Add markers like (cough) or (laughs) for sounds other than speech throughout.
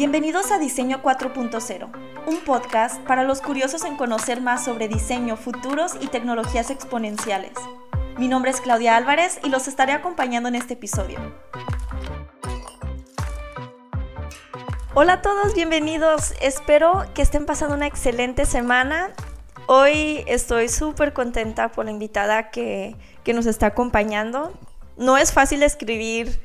Bienvenidos a Diseño 4.0, un podcast para los curiosos en conocer más sobre diseño, futuros y tecnologías exponenciales. Mi nombre es Claudia Álvarez y los estaré acompañando en este episodio. Hola a todos, bienvenidos. Espero que estén pasando una excelente semana. Hoy estoy súper contenta por la invitada que, que nos está acompañando. No es fácil escribir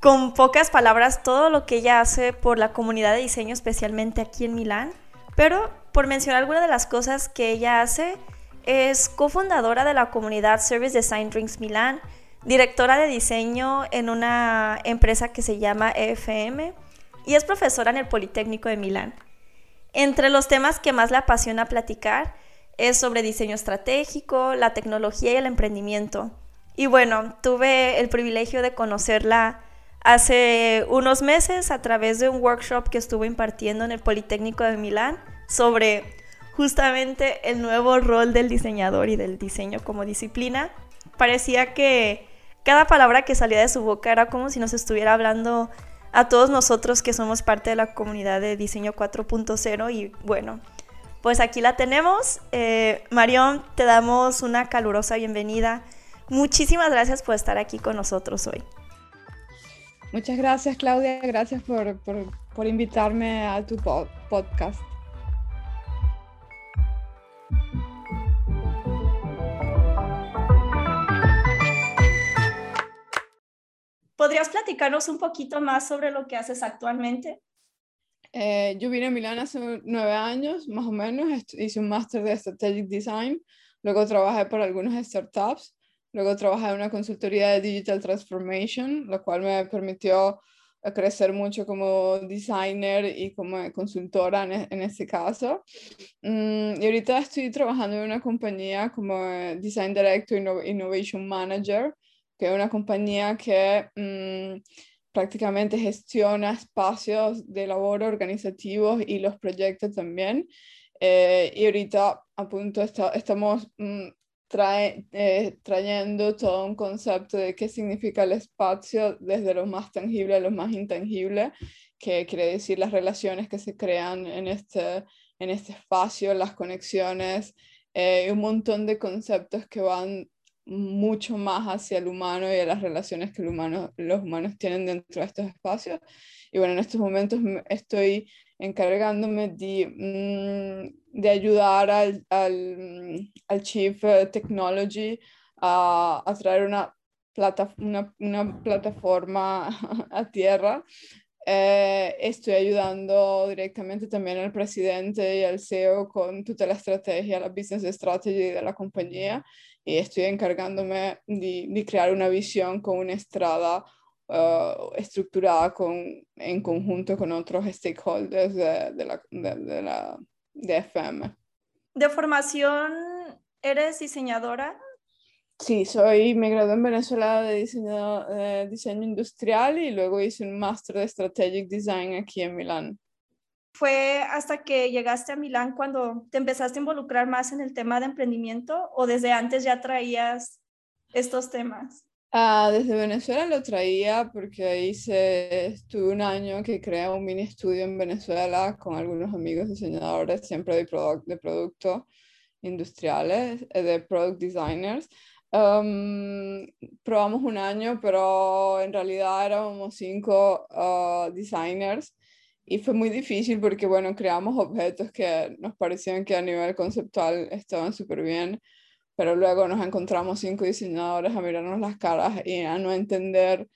con pocas palabras todo lo que ella hace por la comunidad de diseño, especialmente aquí en Milán. Pero por mencionar algunas de las cosas que ella hace, es cofundadora de la comunidad Service Design Drinks Milán, directora de diseño en una empresa que se llama EFM y es profesora en el Politécnico de Milán. Entre los temas que más le apasiona platicar es sobre diseño estratégico, la tecnología y el emprendimiento. Y bueno, tuve el privilegio de conocerla hace unos meses a través de un workshop que estuvo impartiendo en el Politécnico de Milán sobre justamente el nuevo rol del diseñador y del diseño como disciplina. Parecía que cada palabra que salía de su boca era como si nos estuviera hablando a todos nosotros que somos parte de la comunidad de diseño 4.0 y bueno, pues aquí la tenemos. Eh, Marión, te damos una calurosa bienvenida. Muchísimas gracias por estar aquí con nosotros hoy. Muchas gracias, Claudia. Gracias por, por, invitarme a tu podcast. ¿Podrías platicarnos un poquito más sobre lo que haces actualmente? Eh, yo vine a Milán hace nueve años, más o menos. Hice un máster de Strategic Design. Luego trabajé por algunas startups. Luego trabajé en una consultoría de Digital Transformation, lo cual me permitió eh, crecer mucho como designer y como consultora en, en este caso. Mm, y ahorita estoy trabajando en una compañía como Design Director Innovation Manager, que es una compañía que mm, prácticamente gestiona espacios de labor organizativos y los proyectos también. Eh, y ahorita a punto estamos mm, trae, eh, trayendo todo un concepto de qué significa el espacio desde lo más tangible a lo más intangible, que quiere decir las relaciones que se crean en este, en este espacio, las conexiones, eh, un montón de conceptos que van mucho más hacia el humano y a las relaciones que el humano, los humanos tienen dentro de estos espacios. Y bueno, en estos momentos estoy encargándome de, mm, de ayudar al, al, al, Chief eh, Technology a, a traer una, plata, una, una, plataforma (laughs) a tierra. Eh, estoy ayudando directamente también al presidente y al CEO con toda la estrategia, la business strategy de la compañía y estoy encargándome de, de crear una visión con una estrada Uh, estructurada con, en conjunto con otros stakeholders de, de, la, de, la de FM. ¿De formación eres diseñadora? Sí, soy, me gradué en Venezuela de diseño, diseño industrial y luego hice un máster de Strategic Design aquí en Milán. ¿Fue hasta que llegaste a Milán cuando te empezaste a involucrar más en el tema de emprendimiento o desde antes ya traías estos temas? Ah, desde Venezuela lo traía porque hice, estuve un año que creé un mini estudio en Venezuela con algunos amigos diseñadores, siempre de, product, de productos industriales, eh, de product designers. probamos un año, pero en realidad éramos cinco uh, designers y fue muy difícil porque, bueno, creamos objetos que nos parecían que a nivel conceptual estaban súper bien pero luego nos encontramos cinco diseñadores a mirarnos las caras y a no entender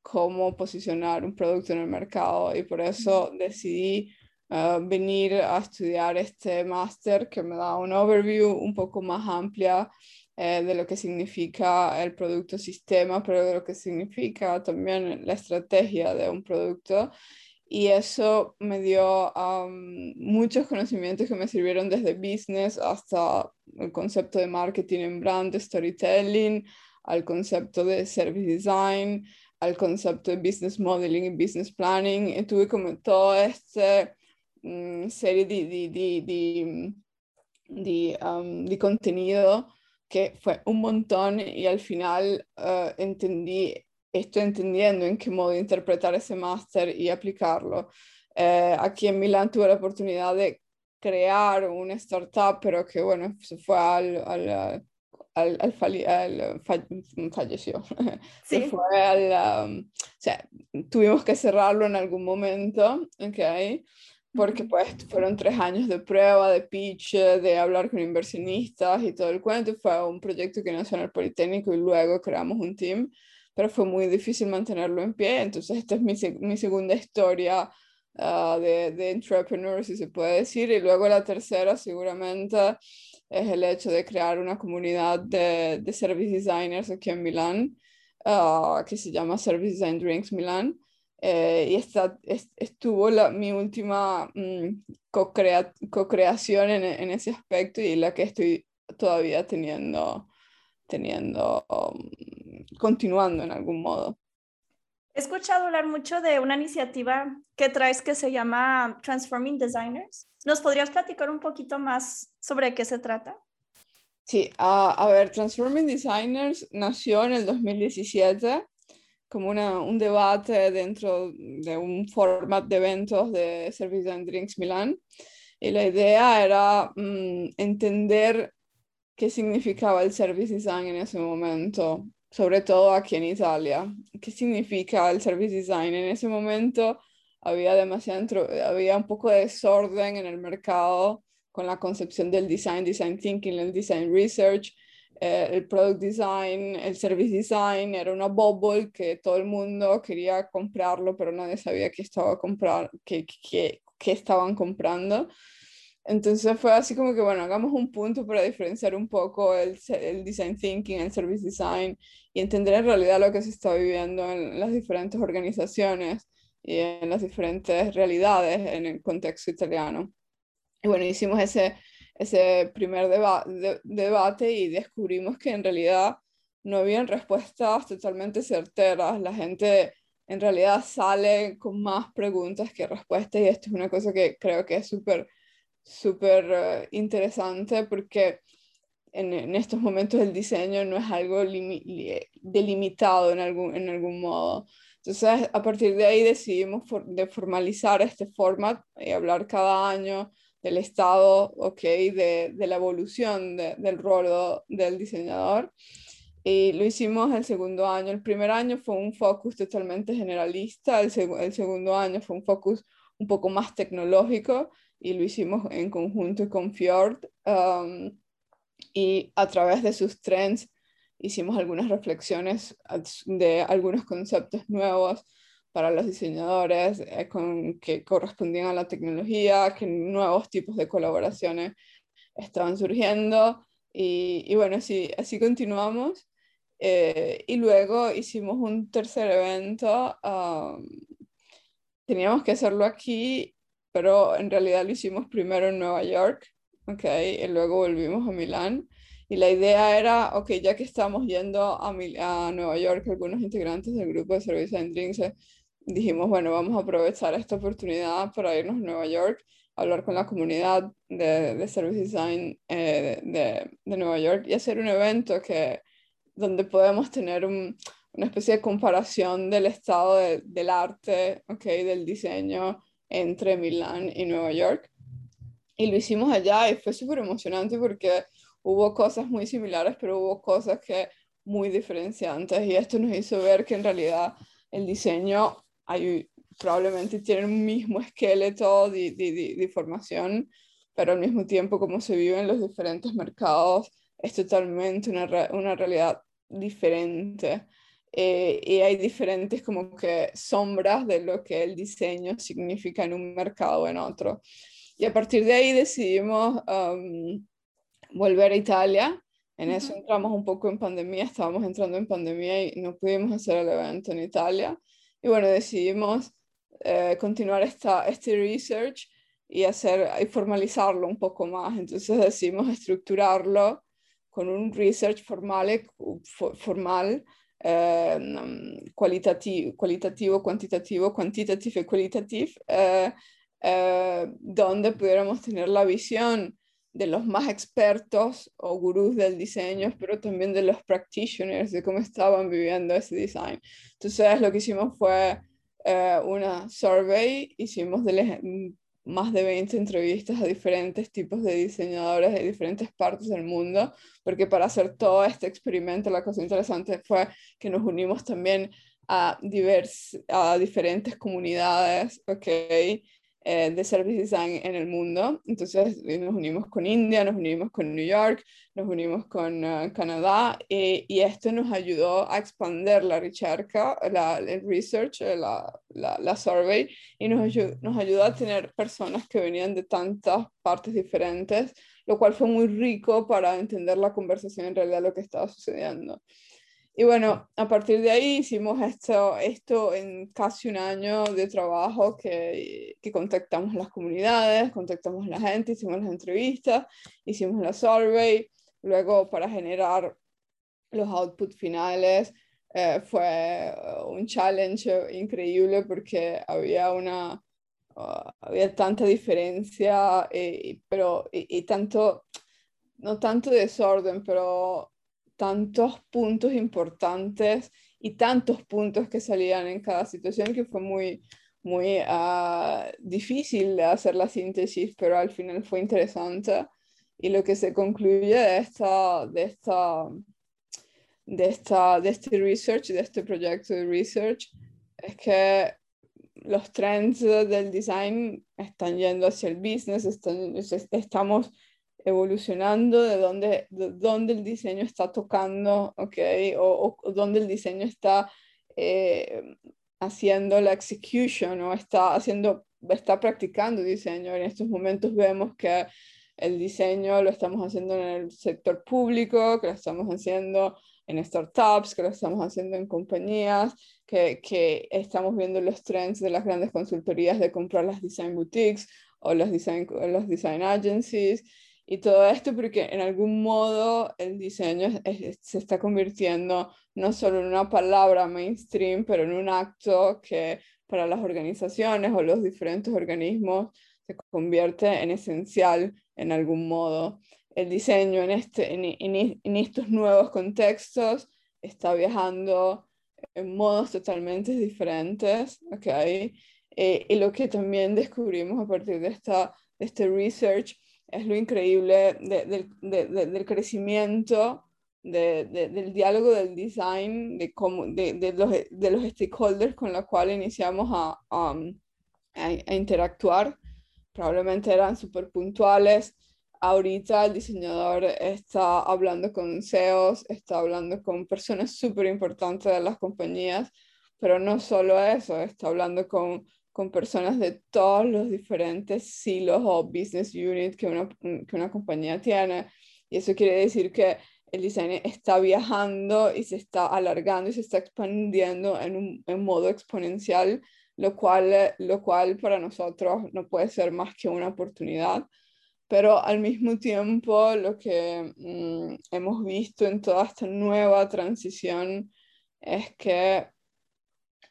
cómo posicionar un producto en el mercado. Y por eso decidí uh, venir a estudiar este máster que me da un overview un poco más amplia eh, de lo que significa el producto sistema, pero de lo que significa también la estrategia de un producto y eso me dio muchos conocimientos que me sirvieron desde business hasta el concepto de marketing en brand, storytelling, al concepto de service design, al concepto de business modeling y business planning. Y tuve como toda esta mm, serie de, de, de, de, contenido que fue un montón y al final uh, entendí estoy entendiendo en qué modo interpretar ese máster y aplicarlo. Eh, aquí en Milán tuve la oportunidad de crear una startup, pero que bueno, se fue al, al, al, al, falleció. (laughs) Se fue al, um, o sea, tuvimos que cerrarlo en algún momento, ¿ok? Porque pues fueron tres años de prueba, de pitch, de hablar con inversionistas y todo el cuento. Fue un proyecto que nació en el Politécnico y luego creamos un team, pero fue muy difícil mantenerlo en pie. Entonces esta es mi, mi segunda historia uh, de, de entrepreneur, si se puede decir. Y luego la tercera seguramente es el hecho de crear una comunidad de, de service designers aquí en Milán, uh, que se llama Service Design Drinks Milán. Eh, y esta, estuvo la, mi última mm, co-creación en, en, ese aspecto y la que estoy todavía teniendo, teniendo um, continuando en algún modo. He escuchado hablar mucho de una iniciativa que traes que se llama Transforming Designers. ¿Nos podrías platicar un poquito más sobre qué se trata? Sí, a ver, Transforming Designers nació en el 2017 como una, un debate dentro de un format de eventos de Service and Drinks Milan. Y la idea era mm, entender qué significaba el service design en ese momento, sobre todo aquí en Italia. ¿Qué significa el service design? En ese momento había demasiado, había un poco de desorden en el mercado con la concepción del design, design thinking, el design research eh, el product design, el service design, era una bubble que todo el mundo quería comprarlo, pero nadie sabía qué, estaba comprar, qué, qué, qué estaban comprando. Entonces fue así como que, bueno, hagamos un punto para diferenciar un poco el, el, design thinking, el service design y entender en realidad lo que se está viviendo en las diferentes organizaciones y en las diferentes realidades en el contexto italiano. Y bueno, hicimos ese, ese primer debate y descubrimos que en realidad no habían respuestas totalmente certeras. La gente en realidad sale con más preguntas que respuestas y esto es una cosa que creo que es súper, súper eh, interesante porque en, estos momentos el diseño no es algo delimitado en algún, en algún modo. Entonces, a partir de ahí decidimos de formalizar este format y hablar cada año del estado, ok, de, de la evolución del rol del diseñador. Y lo hicimos el segundo año. El primer año fue un focus totalmente generalista, el, el segundo año fue un focus un poco más tecnológico y lo hicimos en conjunto con Fjord. Um, y a través de sus trends hicimos algunas reflexiones de algunos conceptos nuevos para los diseñadores eh, con, que correspondían a la tecnología, que nuevos tipos de colaboraciones estaban surgiendo. Y, y bueno, así, así continuamos. Eh, y luego hicimos un tercer evento. teníamos que hacerlo aquí, pero en realidad lo hicimos primero en Nueva York, ¿ok? Y luego volvimos a Milán. Y la idea era, ok, ya que estamos yendo a, a Nueva York, algunos integrantes del grupo de Service and Drinks dijimos, bueno, vamos a aprovechar esta oportunidad para irnos a Nueva York, hablar con la comunidad de, de Service Design eh, de, de, Nueva York y hacer un evento que, donde podemos tener un, una especie de comparación del estado del arte, okay, del diseño entre Milán y Nueva York. Y lo hicimos allá y fue súper emocionante porque hubo cosas muy similares, pero hubo cosas que muy diferenciantes y esto nos hizo ver que en realidad el diseño hay, probablemente tienen un mismo esqueleto de, de, formación, pero al mismo tiempo como se vive en los diferentes mercados es totalmente una, una realidad diferente. Eh, y hay diferentes como que sombras de lo que el diseño significa en un mercado o en otro. Y a partir de ahí decidimos um, volver a Italia. En eso entramos un poco en pandemia, estábamos entrando en pandemia y no pudimos hacer el evento en Italia. Y bueno, decidimos eh, continuar esta, este research y, hacer, y formalizarlo un poco más. Entonces decidimos estructurarlo con un research formal, formal eh, cualitativo, cualitativo, cuantitativo, y qualitative, donde pudiéramos tener la visión de los más expertos o gurús del diseño, pero también de los practitioners, de cómo estaban viviendo ese design. Entonces lo que hicimos fue eh, una survey, hicimos más de 20 entrevistas a diferentes tipos de diseñadores de diferentes partes del mundo, porque para hacer todo este experimento la cosa interesante fue que nos unimos también a, divers, a diferentes comunidades, ¿ok? Eh, de service design en el mundo. Entonces eh, nos unimos con India, nos unimos con New York, nos unimos con eh, Canadá y esto nos ayudó a expandir la ricerca, la, el research, la, la, la survey y nos, nos ayudó a tener personas que venían de tantas partes diferentes, lo cual fue muy rico para entender la conversación en realidad lo que estaba sucediendo. Y bueno, a partir de ahí hicimos esto, esto en casi un año de trabajo que, que contactamos las comunidades, contactamos la gente, hicimos las entrevistas, hicimos la survey, luego para generar los outputs finales eh, fue un challenge increíble porque había una, uh, había tanta diferencia, eh, pero y, y tanto, no tanto desorden, pero tantos puntos importantes y tantos puntos que salían en cada situación que fue muy, muy uh, difícil hacer la síntesis, pero al final fue interesante. Y lo que se concluye de esta, de esta, de esta, de este research, de este proyecto de research, es que los trends del design están yendo hacia el business, están, estamos evolucionando de dónde, de el diseño está tocando, ¿ok? O, o dónde el diseño está eh, haciendo la execution o está haciendo, está practicando diseño. En estos momentos vemos que el diseño lo estamos haciendo en el sector público, que lo estamos haciendo en startups, que lo estamos haciendo en compañías, que, que estamos viendo los trends de las grandes consultorías de comprar las design boutiques o los design, los design agencies y todo esto porque en algún modo el diseño se está convirtiendo no solo en una palabra mainstream, pero en un acto que para las organizaciones o los diferentes organismos se convierte en esencial en algún modo. El diseño en, este, en, en, estos nuevos contextos está viajando en modos totalmente diferentes, ¿ok? Eh, y lo que también descubrimos a partir de, esta, de este research es lo increíble del crecimiento, del diálogo del design, de, cómo, de, los, de los stakeholders con los cuales iniciamos a, a, interactuar. Probablemente eran súper puntuales. Ahorita el diseñador está hablando con CEOs, está hablando con personas súper importantes de las compañías, pero no solo eso, está hablando con con personas de todos los diferentes silos o business units que una, que una compañía tiene. Y eso quiere decir que el diseño está viajando y se está alargando y se está expandiendo en un en modo exponencial, lo cual, lo cual para nosotros no puede ser más que una oportunidad. Pero al mismo tiempo, lo que mm, hemos visto en toda esta nueva transición es que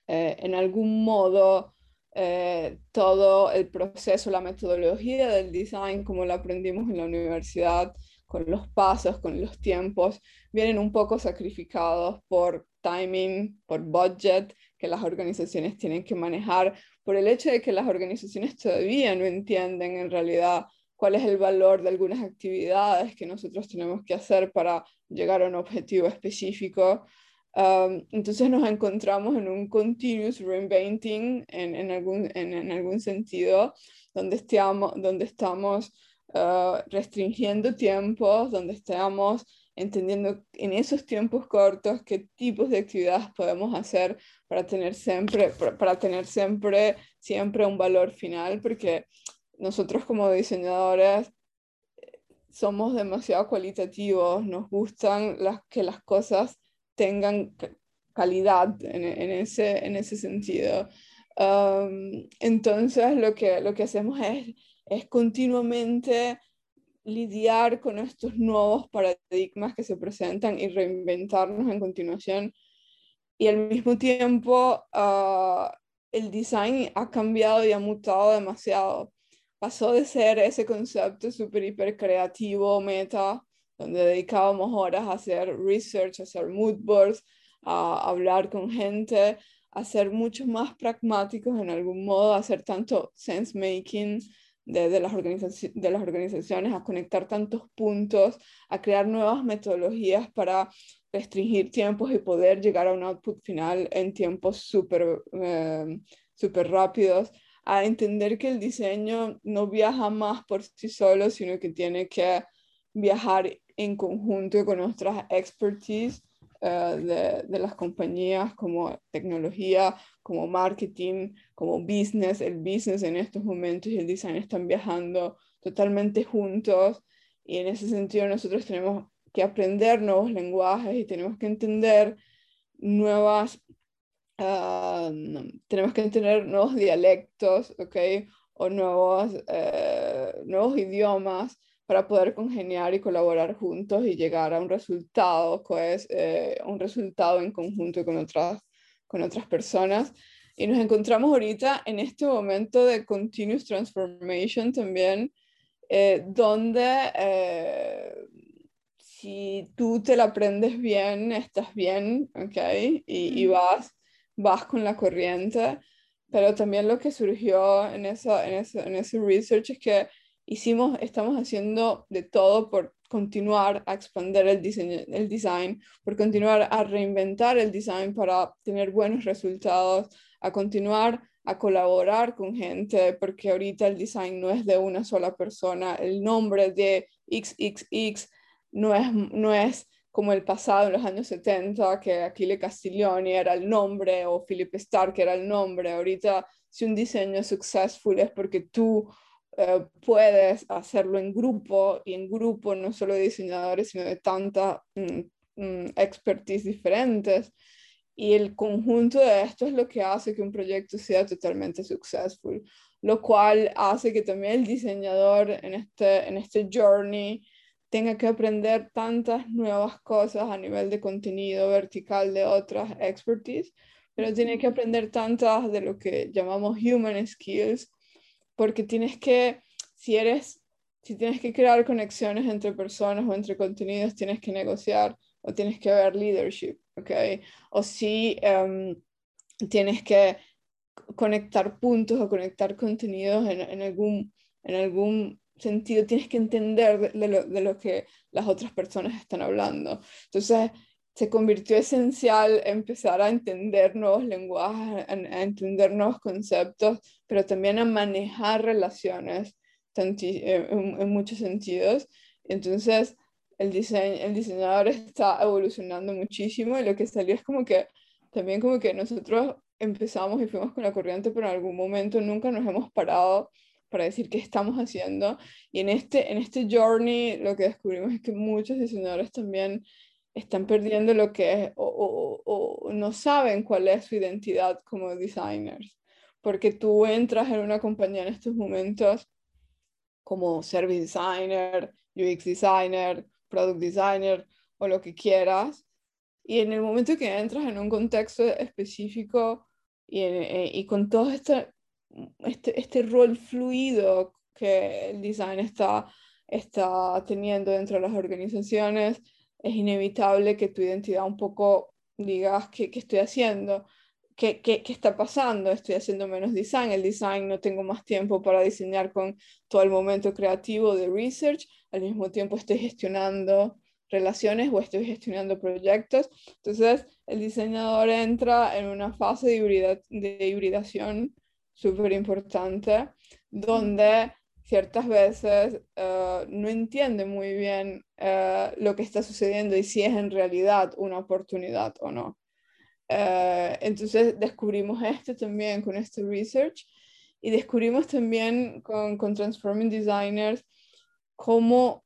eh, en algún modo eh, todo el proceso, la metodología del design, como lo aprendimos en la universidad, con los pasos, con los tiempos, vienen un poco sacrificados por timing, por budget que las organizaciones tienen que manejar, por el hecho de que las organizaciones todavía no entienden en realidad cuál es el valor de algunas actividades que nosotros tenemos que hacer para llegar a un objetivo específico entonces nos encontramos en un continuous reinventing en, en, algún, en, en algún sentido, donde, estamos, donde estamos ah, restringiendo tiempos, donde estamos entendiendo en esos tiempos cortos qué tipos de actividades podemos hacer para tener siempre, para, para tener siempre, siempre un valor final, porque nosotros como diseñadores eh, somos demasiado cualitativos, nos gustan las, que las cosas tengan calidad en, ese, en ese sentido. entonces, lo que, lo que hacemos es, es continuamente lidiar con estos nuevos paradigmas que se presentan y reinventarnos en continuación. Y al mismo tiempo, ah, el design ha cambiado y ha mutado demasiado. Pasó de ser ese concepto súper hiper creativo, meta, donde dedicábamos horas a hacer research, a hacer mood boards, a hablar con gente, a ser mucho más pragmáticos en algún modo, a hacer tanto sense making de, las de las organizaciones, a conectar tantos puntos, a crear nuevas metodologías para restringir tiempos y poder llegar a un output final en tiempos súper eh, super rápidos, a entender que el diseño no viaja más por sí solo, sino que tiene que viajar en conjunto con nuestras expertise eh, de, las compañías como tecnología, como marketing, como business. El business en estos momentos y el design están viajando totalmente juntos y en ese sentido nosotros tenemos que aprender nuevos lenguajes y tenemos que entender nuevas, ah, tenemos que entender nuevos dialectos, ¿ok? O nuevos, eh, nuevos idiomas para poder congeniar y colaborar juntos y llegar a un resultado, pues, eh, un resultado en conjunto con otras, con otras personas. Y nos encontramos ahorita en este momento de continuous transformation también, eh, donde eh, si tú te la aprendes bien, estás bien, ¿ok? Y, y, vas, vas con la corriente. Pero también lo que surgió en, esa, en, ese, en ese research es que hicimos, estamos haciendo de todo por continuar a expandir el, diseño, el design, por continuar a reinventar el design para tener buenos resultados, a continuar a colaborar con gente, porque ahorita el design no es de una sola persona, el nombre de XXX no es, no es como el pasado en los años 70, que Aquile Castiglioni era el nombre o Philip Stark era el nombre. Ahorita, si un diseño es successful es porque tú eh, puedes hacerlo en grupo y en grupo no solo de diseñadores, sino de tantas mm, mm, expertise diferentes. Y el conjunto de esto es lo que hace que un proyecto sea totalmente successful, lo cual hace que también el diseñador en este, en este journey tenga que aprender tantas nuevas cosas a nivel de contenido vertical de otras expertise, pero tiene que aprender tantas de lo que llamamos human skills porque tienes que, si eres, si tienes que crear conexiones entre personas o entre contenidos, tienes que negociar o tienes que ver leadership, ¿ok? O si em, tienes que conectar puntos o conectar contenidos en, en, algún, en algún sentido, tienes que entender de, lo, de lo que las otras personas están hablando. Entonces, se convirtió esencial empezar a entender nuevos lenguajes, a, entender nuevos conceptos, pero también a manejar relaciones eh, en, muchos sentidos. Entonces, el, diseño, el diseñador está evolucionando muchísimo y lo que salió es como que también como que nosotros empezamos y fuimos con la corriente, pero en algún momento nunca nos hemos parado para decir qué estamos haciendo. Y en este, en este journey lo que descubrimos es que muchos diseñadores también están perdiendo lo que es o, no saben cuál es su identidad como designers. Porque tú entras en una compañía en estos momentos como service designer, UX designer, product designer o lo que quieras. Y en el momento que entras en un contexto específico y, eh, y con todo este, este, este rol fluido que el design está, está teniendo dentro de las organizaciones, es inevitable que tu identidad un poco digas qué, estoy haciendo, ¿Qué, qué, qué, está pasando, estoy haciendo menos design, el design no tengo más tiempo para diseñar con todo el momento creativo de research, al mismo tiempo estoy gestionando relaciones o estoy gestionando proyectos. Entonces, el diseñador entra en una fase de, de hibridación súper importante, donde ciertas veces eh, no entiende muy bien eh, lo que está sucediendo y si es en realidad una oportunidad o no. Eh, entonces descubrimos esto también con este research y descubrimos también con, con Transforming Designers cómo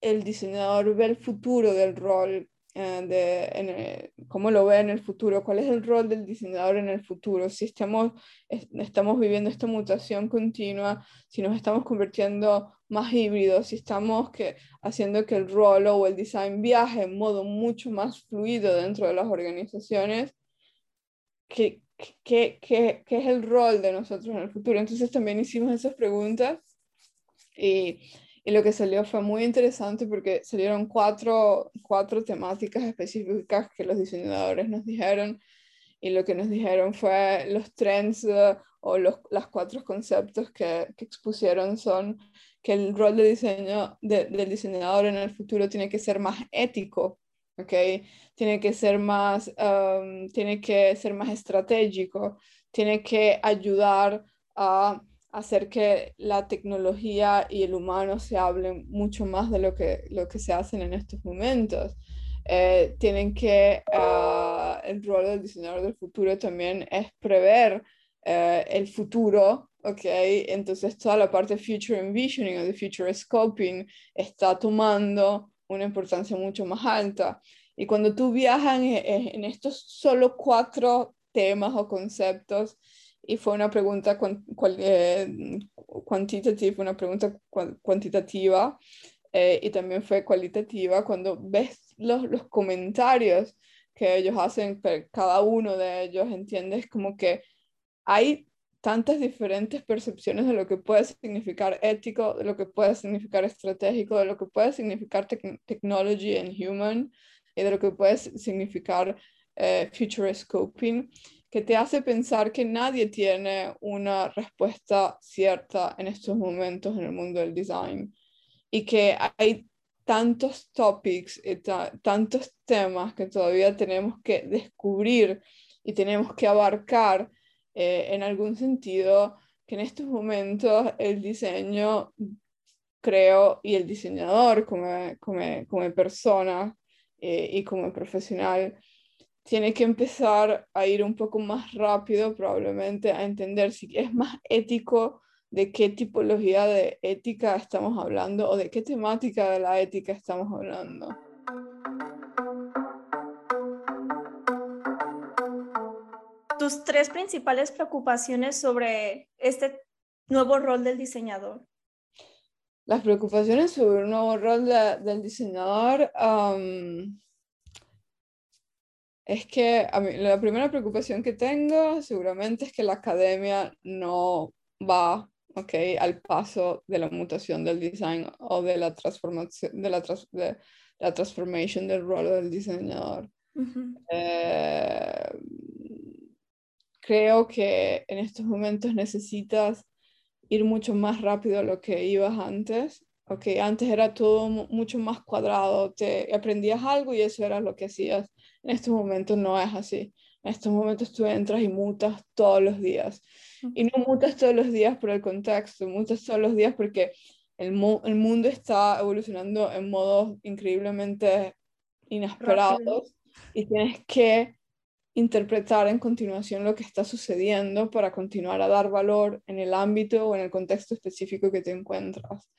el diseñador ve el futuro del rol eh, de en cómo lo ve en el futuro, cuál es el rol del diseñador en el futuro, si estamos, estamos viviendo esta mutación continua, si nos estamos convirtiendo más híbridos, si estamos que, haciendo que el rol o el design viaje en modo mucho más fluido dentro de las organizaciones, ¿qué, qué, qué, qué es el rol de nosotros en el futuro? Entonces también hicimos esas preguntas y y lo que salió fue muy interesante porque salieron cuatro, cuatro temáticas específicas que los diseñadores nos dijeron. y lo que nos dijeron fue los trends uh, o los las cuatro conceptos que, que, expusieron son que el rol de diseño del diseñador en el futuro tiene que ser más ético, ¿ok? Tiene que ser más, um, tiene que ser más estratégico, tiene que ayudar a hacer que la tecnología y el humano se hablen mucho más de lo que, lo que se hacen en estos momentos. Eh, tienen que, uh, el rol del diseñador del futuro también es prever uh, el futuro, ¿ok? Entonces toda la parte future envisioning o de future scoping está tomando una importancia mucho más alta. Y cuando tú viajas en, en estos solo cuatro temas o conceptos, y fue una pregunta cual, eh, una pregunta cuantitativa eh, y también fue cualitativa. Cuando ves los, los comentarios que ellos hacen, cada uno de ellos, entiendes como que hay tantas diferentes percepciones de lo que puede significar ético, de lo que puede significar estratégico, de lo que puede significar technology and human y de lo que puede significar eh, future scoping que te hace pensar que nadie tiene una respuesta cierta en estos momentos en el mundo del design y que hay tantos topics y tantos temas que todavía tenemos que descubrir y tenemos que abarcar eh, en algún sentido que en estos momentos el diseño creo y el diseñador como, como, como persona eh, y como profesional tiene que empezar a ir un poco más rápido probablemente a entender si es más ético de qué tipología de ética estamos hablando o de qué temática de la ética estamos hablando. Tus tres principales preocupaciones sobre este nuevo rol del diseñador. Las preocupaciones sobre un nuevo rol del diseñador es que la primera preocupación que tengo seguramente es que la academia no va okay, al paso de la mutación del design o de la transformación de la, de la transformación del rol del diseñador. Eh, creo que en estos momentos necesitas ir mucho más rápido a lo que ibas antes. Okay, antes era todo mucho más cuadrado, te aprendías algo y eso era lo que hacías en estos momentos no es así. En estos momentos tú entras y mutas todos los días. Y no mutas todos los días por el contexto, mutas todos los días porque el, el mundo está evolucionando en modos increíblemente inesperados y tienes que interpretar en continuación lo que está sucediendo para continuar a dar valor en el ámbito o en el contexto específico que te encuentras.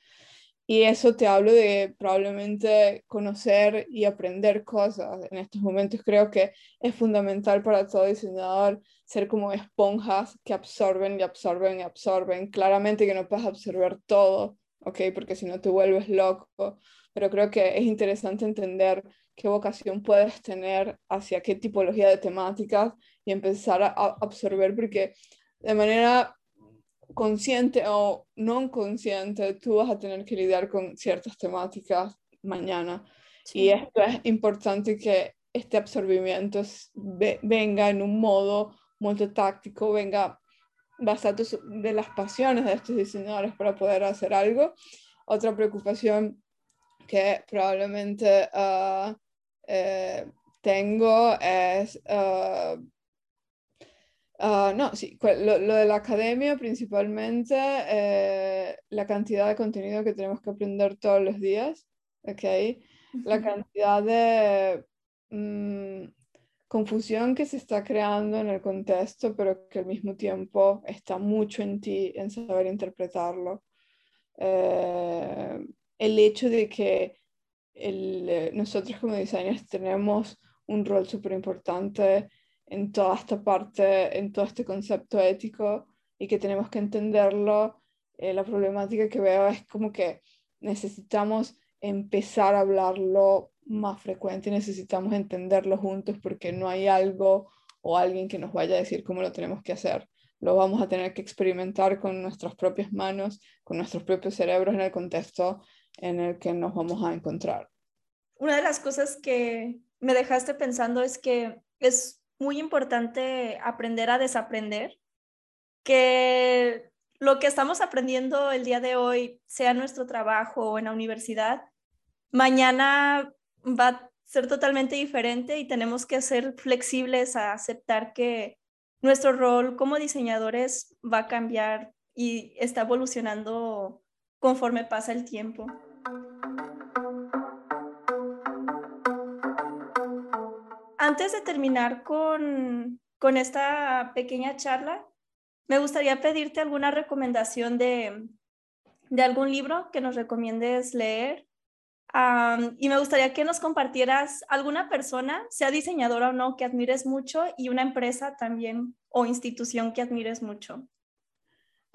Y eso te hablo de probablemente conocer y aprender cosas. En estos momentos creo que es fundamental para todo diseñador ser como esponjas que absorben y absorben y absorben. Claramente que no puedes absorber todo, ¿ok? Porque si no te vuelves loco. Pero creo que es interesante entender qué vocación puedes tener hacia qué tipología de temáticas y empezar a absorber porque de manera consciente o no consciente, tú vas a tener que lidiar con ciertas temáticas mañana. Y esto es importante que este absorbimiento venga en un modo muy táctico, venga basado de las pasiones de estos diseñadores para poder hacer algo. Otra preocupación que probablemente ah, eh, tengo es uh, Ah, no, sí, lo, de la academia principalmente, eh, la cantidad de contenido que tenemos que aprender todos los días, ¿ok? La cantidad de mm, confusión que se está creando en el contexto, pero que al mismo tiempo está mucho en ti, en saber interpretarlo. Eh, el hecho de que eh, nosotros como designers tenemos un rol súper importante en toda esta parte, en todo este concepto ético y que tenemos que entenderlo. Eh, la problemática que veo es como que necesitamos empezar a hablarlo más frecuente, necesitamos entenderlo juntos porque no hay algo o alguien que nos vaya a decir cómo lo tenemos que hacer. Lo vamos a tener que experimentar con nuestras propias manos, con nuestros propios cerebros en el contexto en el que nos vamos a encontrar. Una de las cosas que me dejaste pensando es que es muy importante aprender a desaprender, que lo que estamos aprendiendo el día de hoy, sea nuestro trabajo o en la universidad, mañana va a ser totalmente diferente y tenemos que ser flexibles a aceptar que nuestro rol como diseñadores va a cambiar y está evolucionando conforme pasa el tiempo. Antes de terminar con, con esta pequeña charla, me gustaría pedirte alguna recomendación de, de algún libro que nos recomiendes leer. y me gustaría que nos compartieras alguna persona, sea diseñadora o no, que admires mucho y una empresa también o institución que admires mucho.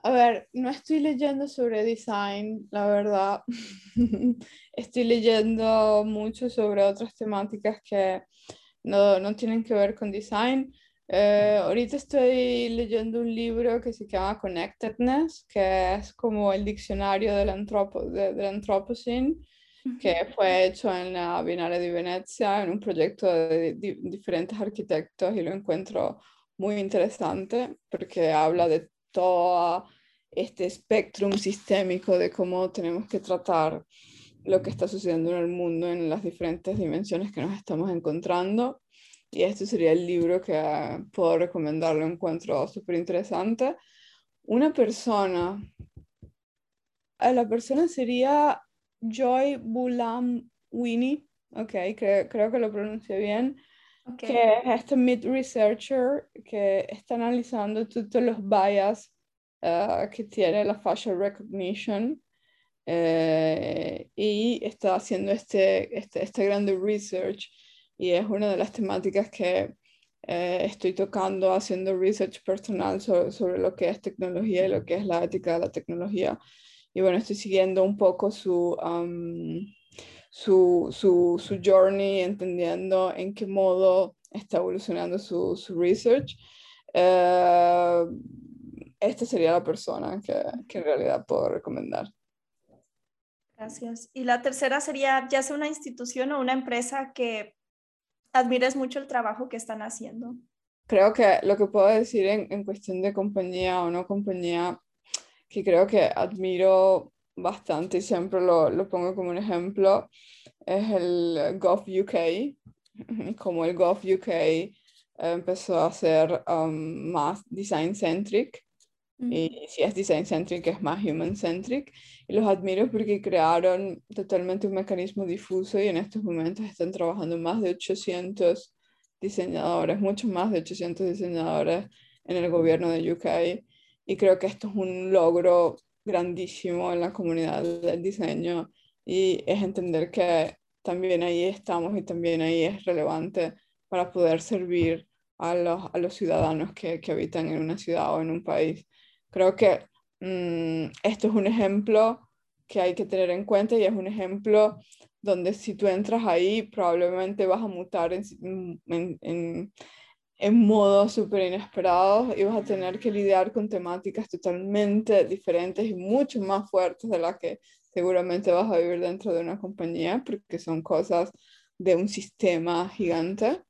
A ver, no estoy leyendo sobre design, la verdad. (laughs) estoy leyendo mucho sobre otras temáticas que no, no tienen que ver con design. Eh, ahorita estoy leyendo un libro que se llama Connectedness, que es como el diccionario del, antropo, de, del Anthropocene, que fue hecho en la Bienal de Venecia, en un proyecto de, diferentes arquitectos y lo encuentro muy interesante porque habla de todo este espectro sistémico de cómo tenemos que tratar lo que está sucediendo en el mundo en las diferentes dimensiones que nos estamos encontrando. Y este sería el libro que puedo recomendar, lo encuentro súper interesante. Una persona, la persona sería Joy Bulam Winnie, ok, creo, que lo pronuncié bien, que es este mid researcher que está analizando todos los bias eh, que tiene la facial recognition eh, y está haciendo este, este, este, grande research y es una de las temáticas que eh, estoy tocando haciendo research personal sobre, lo que es tecnología y lo que es la ética de la tecnología. Y bueno, estoy siguiendo un poco su, su, su, su, journey, entendiendo en qué modo está evolucionando su, su research. Eh, esta sería la persona que, que en realidad puedo recomendar. Gracias. Y la tercera sería, ya sea una institución o una empresa que admires mucho el trabajo que están haciendo. Creo que lo que puedo decir en, en cuestión de compañía o no compañía, que creo que admiro bastante y siempre lo, lo pongo como un ejemplo, es el Gov UK. (laughs) Como el Gov UK empezó a ser um, más design centric. Y si es design centric es más human centric. Y los admiro porque crearon totalmente un mecanismo difuso y en estos momentos están trabajando más de 800 diseñadores, mucho más de 800 diseñadores en el gobierno de UK y creo que esto es un logro grandísimo en la comunidad del diseño y es entender que también ahí estamos y también ahí es relevante para poder servir a los, a los ciudadanos que, que habitan en una ciudad o en un país. Creo que mm, esto es un ejemplo que hay que tener en cuenta y es un ejemplo donde si tú entras ahí probablemente vas a mutar en, en, en, en modos súper inesperados y vas a tener que lidiar con temáticas totalmente diferentes y mucho más fuertes de las que seguramente vas a vivir dentro de una compañía porque son cosas de un sistema gigante.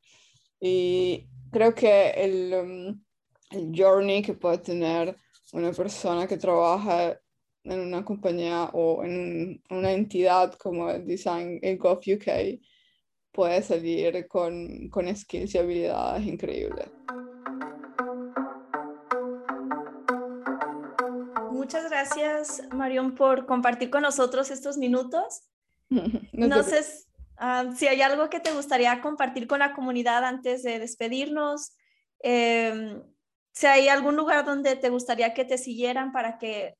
Y creo que el, mm, el journey que puede tener una persona que trabaja en una compañía o en una entidad como el Design Gov UK puede salir con, con skills y habilidades increíbles. Muchas gracias, Marion, por compartir con nosotros estos minutos. (laughs) no, sé ah, si hay algo que te gustaría compartir con la comunidad antes de despedirnos. Eh, si hay algún lugar donde te gustaría que te siguieran para que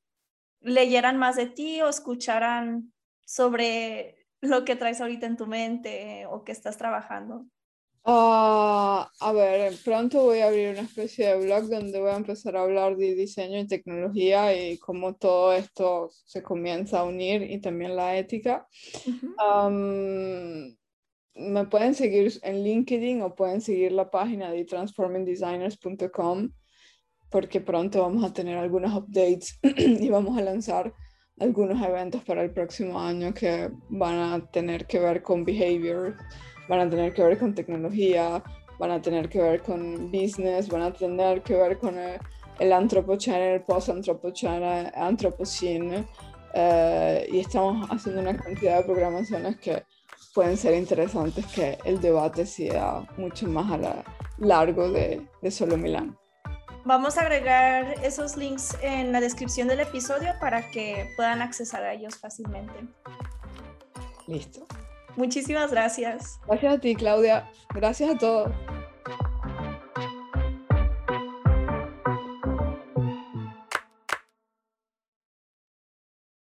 leyeran más de ti o escucharan sobre lo que traes ahorita en tu mente o que estás trabajando. Ah, a ver, pronto voy a abrir una especie de blog donde voy a empezar a hablar de diseño y tecnología y cómo todo esto se comienza a unir y también la ética. me pueden seguir en LinkedIn o pueden seguir la página de transformingdesigners.com porque pronto vamos a tener algunos updates (clears throat) y vamos a lanzar algunos eventos para el próximo año que van a tener que ver con behavior, van a tener que ver con tecnología van a tener que ver con business, van a tener que ver con el, el anthropocene, el post-anthropocene, anthropocene, eh, y estamos haciendo una cantidad de programaciones que pueden ser interesantes que el debate sea mucho más a la, largo de, de solo Milán. Vamos a agregar esos links en la descripción del episodio para que puedan accesar a ellos fácilmente. Listo. Muchísimas gracias. Gracias a ti, Claudia. Gracias a todos.